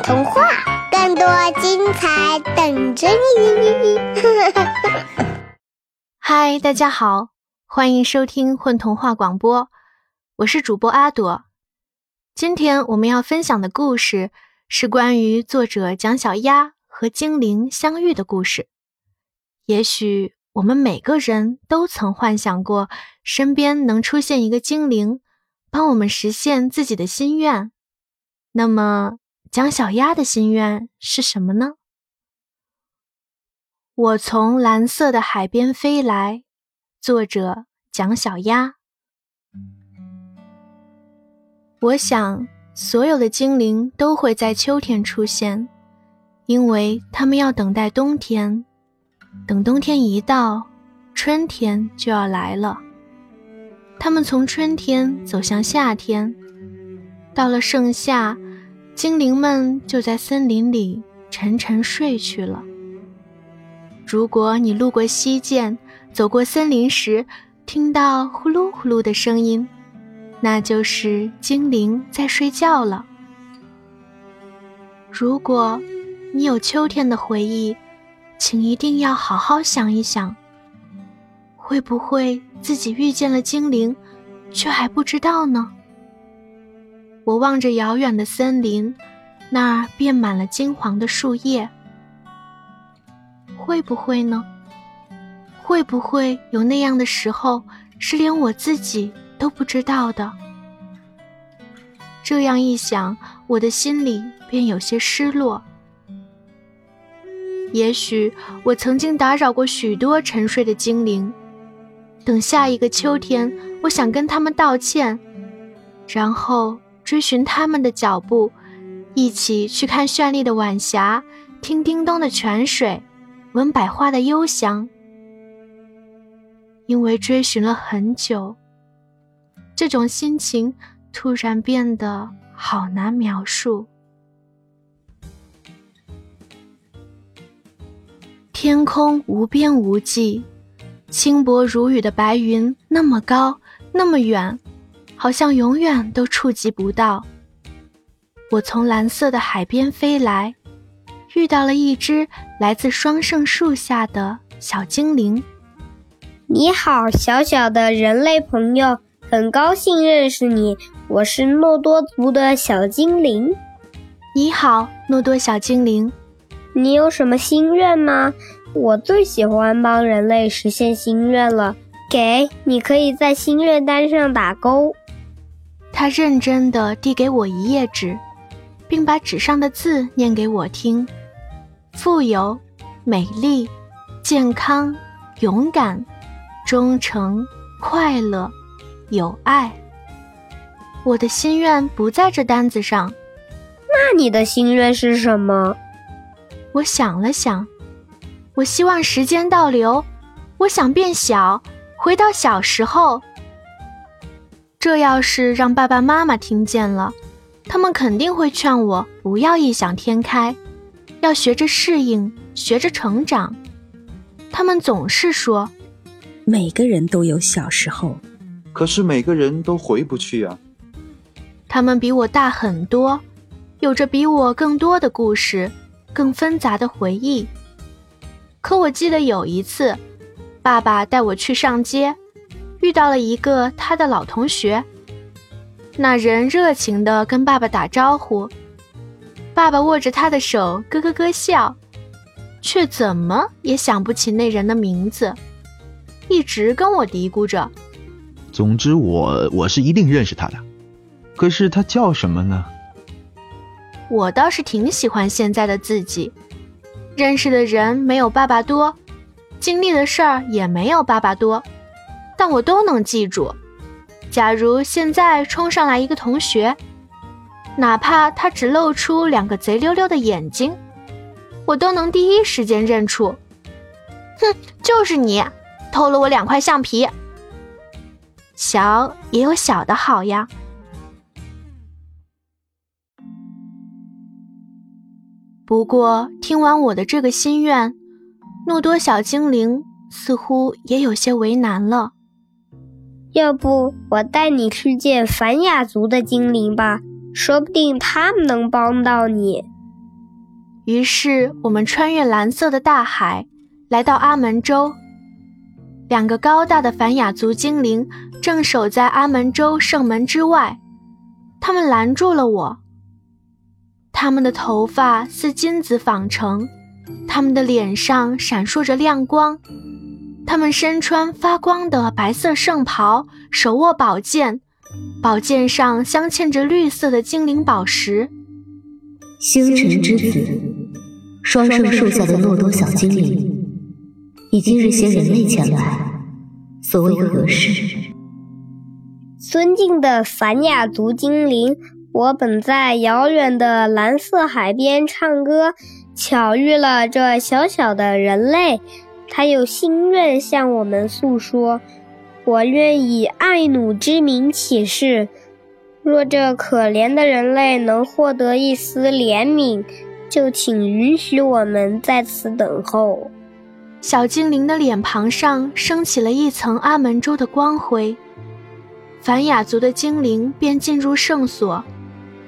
童话，更多精彩等着你！嗨，大家好，欢迎收听混童话广播，我是主播阿朵。今天我们要分享的故事是关于作者蒋小丫和精灵相遇的故事。也许我们每个人都曾幻想过，身边能出现一个精灵，帮我们实现自己的心愿。那么，蒋小鸭的心愿是什么呢？我从蓝色的海边飞来，作者蒋小鸭。我想，所有的精灵都会在秋天出现，因为他们要等待冬天。等冬天一到，春天就要来了。他们从春天走向夏天，到了盛夏。精灵们就在森林里沉沉睡去了。如果你路过溪涧，走过森林时，听到呼噜呼噜的声音，那就是精灵在睡觉了。如果你有秋天的回忆，请一定要好好想一想，会不会自己遇见了精灵，却还不知道呢？我望着遥远的森林，那儿遍满了金黄的树叶。会不会呢？会不会有那样的时候，是连我自己都不知道的？这样一想，我的心里便有些失落。也许我曾经打扰过许多沉睡的精灵，等下一个秋天，我想跟他们道歉，然后。追寻他们的脚步，一起去看绚丽的晚霞，听叮咚的泉水，闻百花的幽香。因为追寻了很久，这种心情突然变得好难描述。天空无边无际，轻薄如雨的白云那么高，那么远。好像永远都触及不到。我从蓝色的海边飞来，遇到了一只来自双圣树下的小精灵。你好，小小的人类朋友，很高兴认识你。我是诺多族的小精灵。你好，诺多小精灵。你有什么心愿吗？我最喜欢帮人类实现心愿了。给你，可以在心愿单上打勾。他认真地递给我一页纸，并把纸上的字念给我听：富有、美丽、健康、勇敢、忠诚、快乐、有爱。我的心愿不在这单子上。那你的心愿是什么？我想了想，我希望时间倒流，我想变小，回到小时候。这要是让爸爸妈妈听见了，他们肯定会劝我不要异想天开，要学着适应，学着成长。他们总是说，每个人都有小时候，可是每个人都回不去啊。他们比我大很多，有着比我更多的故事，更纷杂的回忆。可我记得有一次，爸爸带我去上街。遇到了一个他的老同学，那人热情地跟爸爸打招呼，爸爸握着他的手咯咯咯笑，却怎么也想不起那人的名字，一直跟我嘀咕着。总之，我我是一定认识他的，可是他叫什么呢？我倒是挺喜欢现在的自己，认识的人没有爸爸多，经历的事儿也没有爸爸多。但我都能记住。假如现在冲上来一个同学，哪怕他只露出两个贼溜溜的眼睛，我都能第一时间认出。哼，就是你，偷了我两块橡皮。小也有小的好呀。不过听完我的这个心愿，诺多小精灵似乎也有些为难了。要不我带你去见凡雅族的精灵吧，说不定他们能帮到你。于是我们穿越蓝色的大海，来到阿门洲。两个高大的凡雅族精灵正守在阿门洲圣门之外，他们拦住了我。他们的头发似金子纺成，他们的脸上闪烁着亮光，他们身穿发光的白色圣袍，手握宝剑，宝剑上镶嵌着绿色的精灵宝石。星辰之子，双圣树下的诺多小精灵。以今日携人类前来，所谓何事？尊敬的凡雅族精灵，我本在遥远的蓝色海边唱歌，巧遇了这小小的人类，他有心愿向我们诉说。我愿以爱努之名起誓，若这可怜的人类能获得一丝怜悯，就请允许我们在此等候。小精灵的脸庞上升起了一层阿门州的光辉，凡雅族的精灵便进入圣所，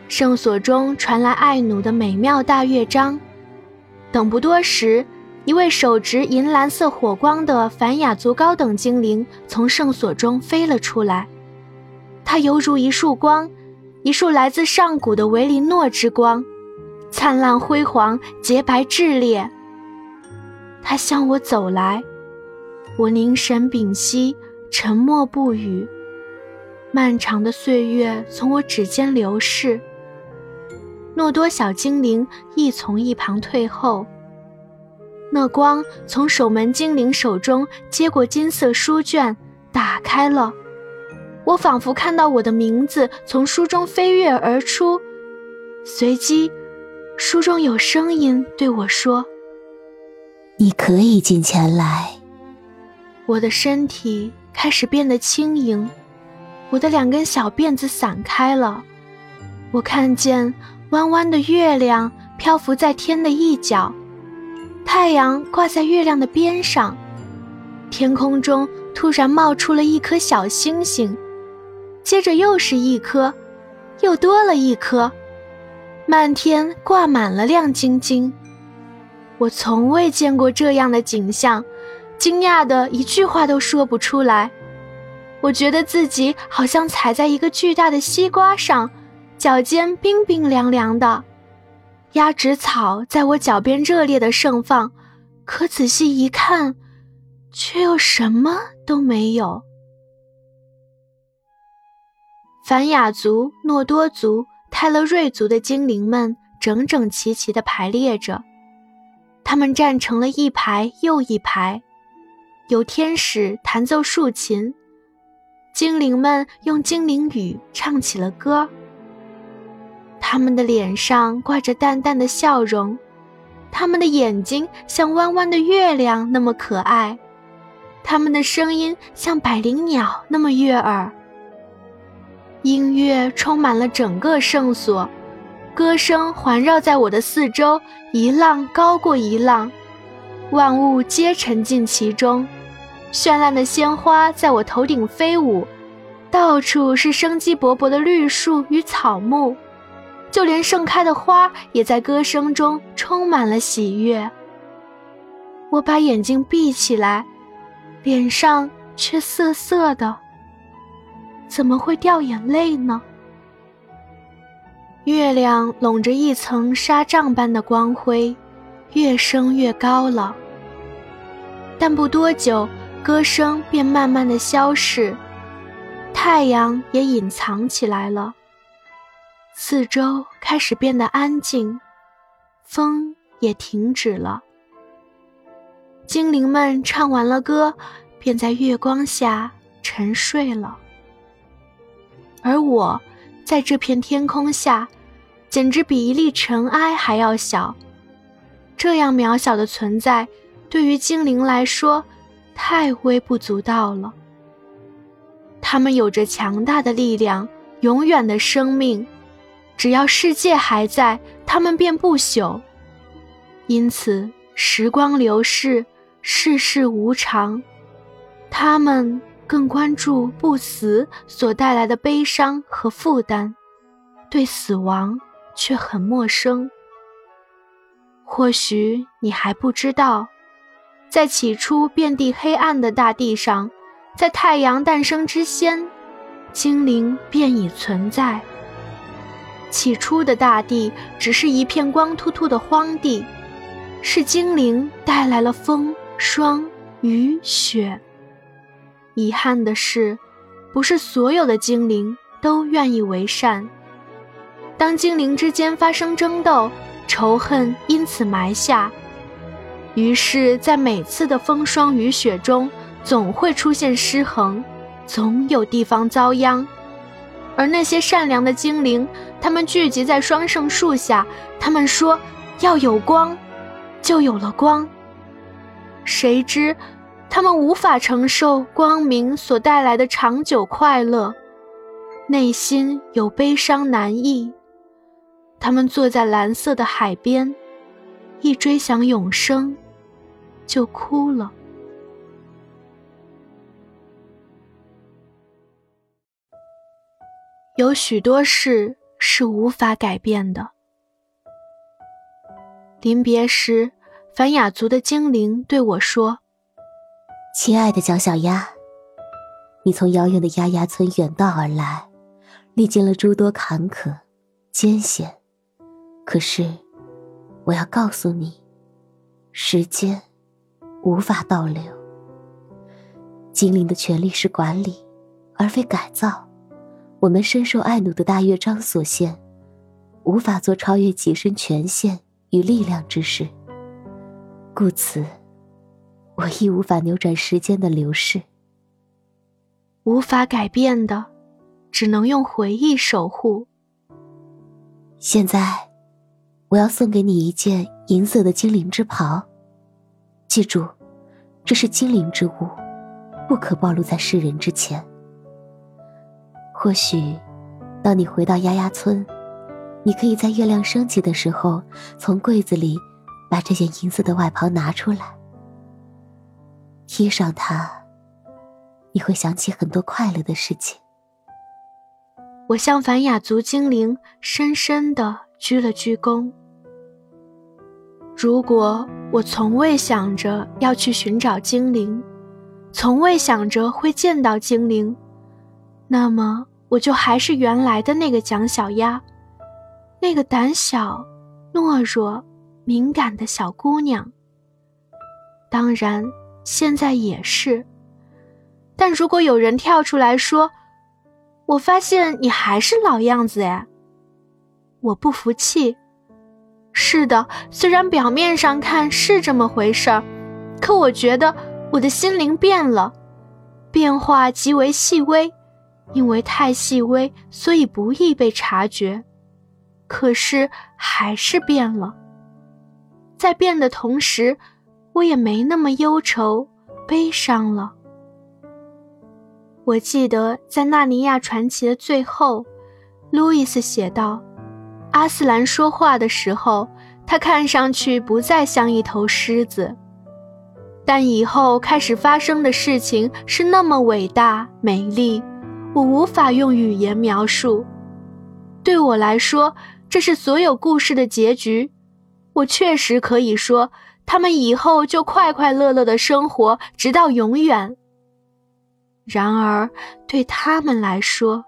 圣所中传来爱努的美妙大乐章。等不多时，一位手执银蓝色火光的凡雅族高等精灵从圣所中飞了出来，它犹如一束光，一束来自上古的维林诺之光，灿烂辉煌，洁白炽烈。他向我走来，我凝神屏息，沉默不语。漫长的岁月从我指尖流逝。诺多小精灵亦从一旁退后。那光从守门精灵手中接过金色书卷，打开了。我仿佛看到我的名字从书中飞跃而出，随即，书中有声音对我说。你可以进前来。我的身体开始变得轻盈，我的两根小辫子散开了。我看见弯弯的月亮漂浮在天的一角，太阳挂在月亮的边上，天空中突然冒出了一颗小星星，接着又是一颗，又多了一颗，漫天挂满了亮晶晶。我从未见过这样的景象，惊讶的一句话都说不出来。我觉得自己好像踩在一个巨大的西瓜上，脚尖冰冰凉凉的。鸭跖草在我脚边热烈的盛放，可仔细一看，却又什么都没有。凡雅族、诺多族、泰勒瑞族的精灵们整整齐齐地排列着。他们站成了一排又一排，有天使弹奏竖琴，精灵们用精灵语唱起了歌。他们的脸上挂着淡淡的笑容，他们的眼睛像弯弯的月亮那么可爱，他们的声音像百灵鸟那么悦耳。音乐充满了整个圣所。歌声环绕在我的四周，一浪高过一浪，万物皆沉浸其中。绚烂的鲜花在我头顶飞舞，到处是生机勃勃的绿树与草木，就连盛开的花也在歌声中充满了喜悦。我把眼睛闭起来，脸上却涩涩的，怎么会掉眼泪呢？月亮笼着一层纱帐般的光辉，越升越高了。但不多久，歌声便慢慢的消逝，太阳也隐藏起来了。四周开始变得安静，风也停止了。精灵们唱完了歌，便在月光下沉睡了。而我，在这片天空下。简直比一粒尘埃还要小，这样渺小的存在，对于精灵来说，太微不足道了。他们有着强大的力量，永远的生命，只要世界还在，他们便不朽。因此，时光流逝，世事无常，他们更关注不死所带来的悲伤和负担，对死亡。却很陌生。或许你还不知道，在起初遍地黑暗的大地上，在太阳诞生之先，精灵便已存在。起初的大地只是一片光秃秃的荒地，是精灵带来了风、霜、雨、雪。遗憾的是，不是所有的精灵都愿意为善。当精灵之间发生争斗，仇恨因此埋下，于是，在每次的风霜雨雪中，总会出现失衡，总有地方遭殃。而那些善良的精灵，他们聚集在双圣树下，他们说要有光，就有了光。谁知，他们无法承受光明所带来的长久快乐，内心有悲伤难抑。他们坐在蓝色的海边，一追想永生，就哭了。有许多事是无法改变的。临别时，凡雅族的精灵对我说：“亲爱的蒋小鸭，你从遥远的丫丫村远道而来，历经了诸多坎坷、艰险。”可是，我要告诉你，时间无法倒流。精灵的权利是管理，而非改造。我们深受爱努的大乐章所限，无法做超越己身权限与力量之事。故此，我亦无法扭转时间的流逝。无法改变的，只能用回忆守护。现在。我要送给你一件银色的精灵之袍，记住，这是精灵之物，不可暴露在世人之前。或许，当你回到丫丫村，你可以在月亮升起的时候，从柜子里把这件银色的外袍拿出来，披上它，你会想起很多快乐的事情。我向凡雅族精灵深深的鞠了鞠躬。如果我从未想着要去寻找精灵，从未想着会见到精灵，那么我就还是原来的那个蒋小鸭，那个胆小、懦弱、敏感的小姑娘。当然，现在也是。但如果有人跳出来说：“我发现你还是老样子哎。”我不服气。是的，虽然表面上看是这么回事儿，可我觉得我的心灵变了，变化极为细微，因为太细微，所以不易被察觉。可是还是变了，在变的同时，我也没那么忧愁、悲伤了。我记得在《纳尼亚传奇》的最后，路易斯写道。阿斯兰说话的时候，他看上去不再像一头狮子，但以后开始发生的事情是那么伟大美丽，我无法用语言描述。对我来说，这是所有故事的结局。我确实可以说，他们以后就快快乐乐的生活，直到永远。然而，对他们来说，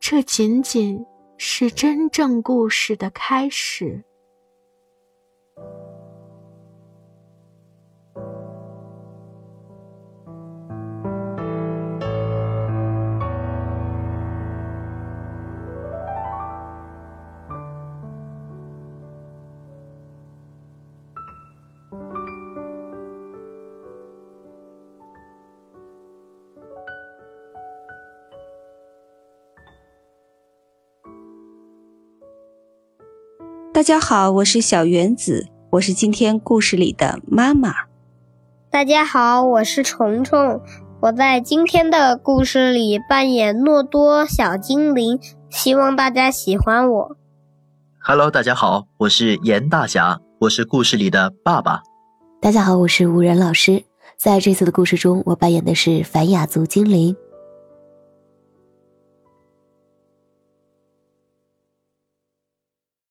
这仅仅……是真正故事的开始。大家好，我是小原子，我是今天故事里的妈妈。大家好，我是虫虫，我在今天的故事里扮演诺多小精灵，希望大家喜欢我。Hello，大家好，我是严大侠，我是故事里的爸爸。大家好，我是吴然老师，在这次的故事中，我扮演的是凡雅族精灵。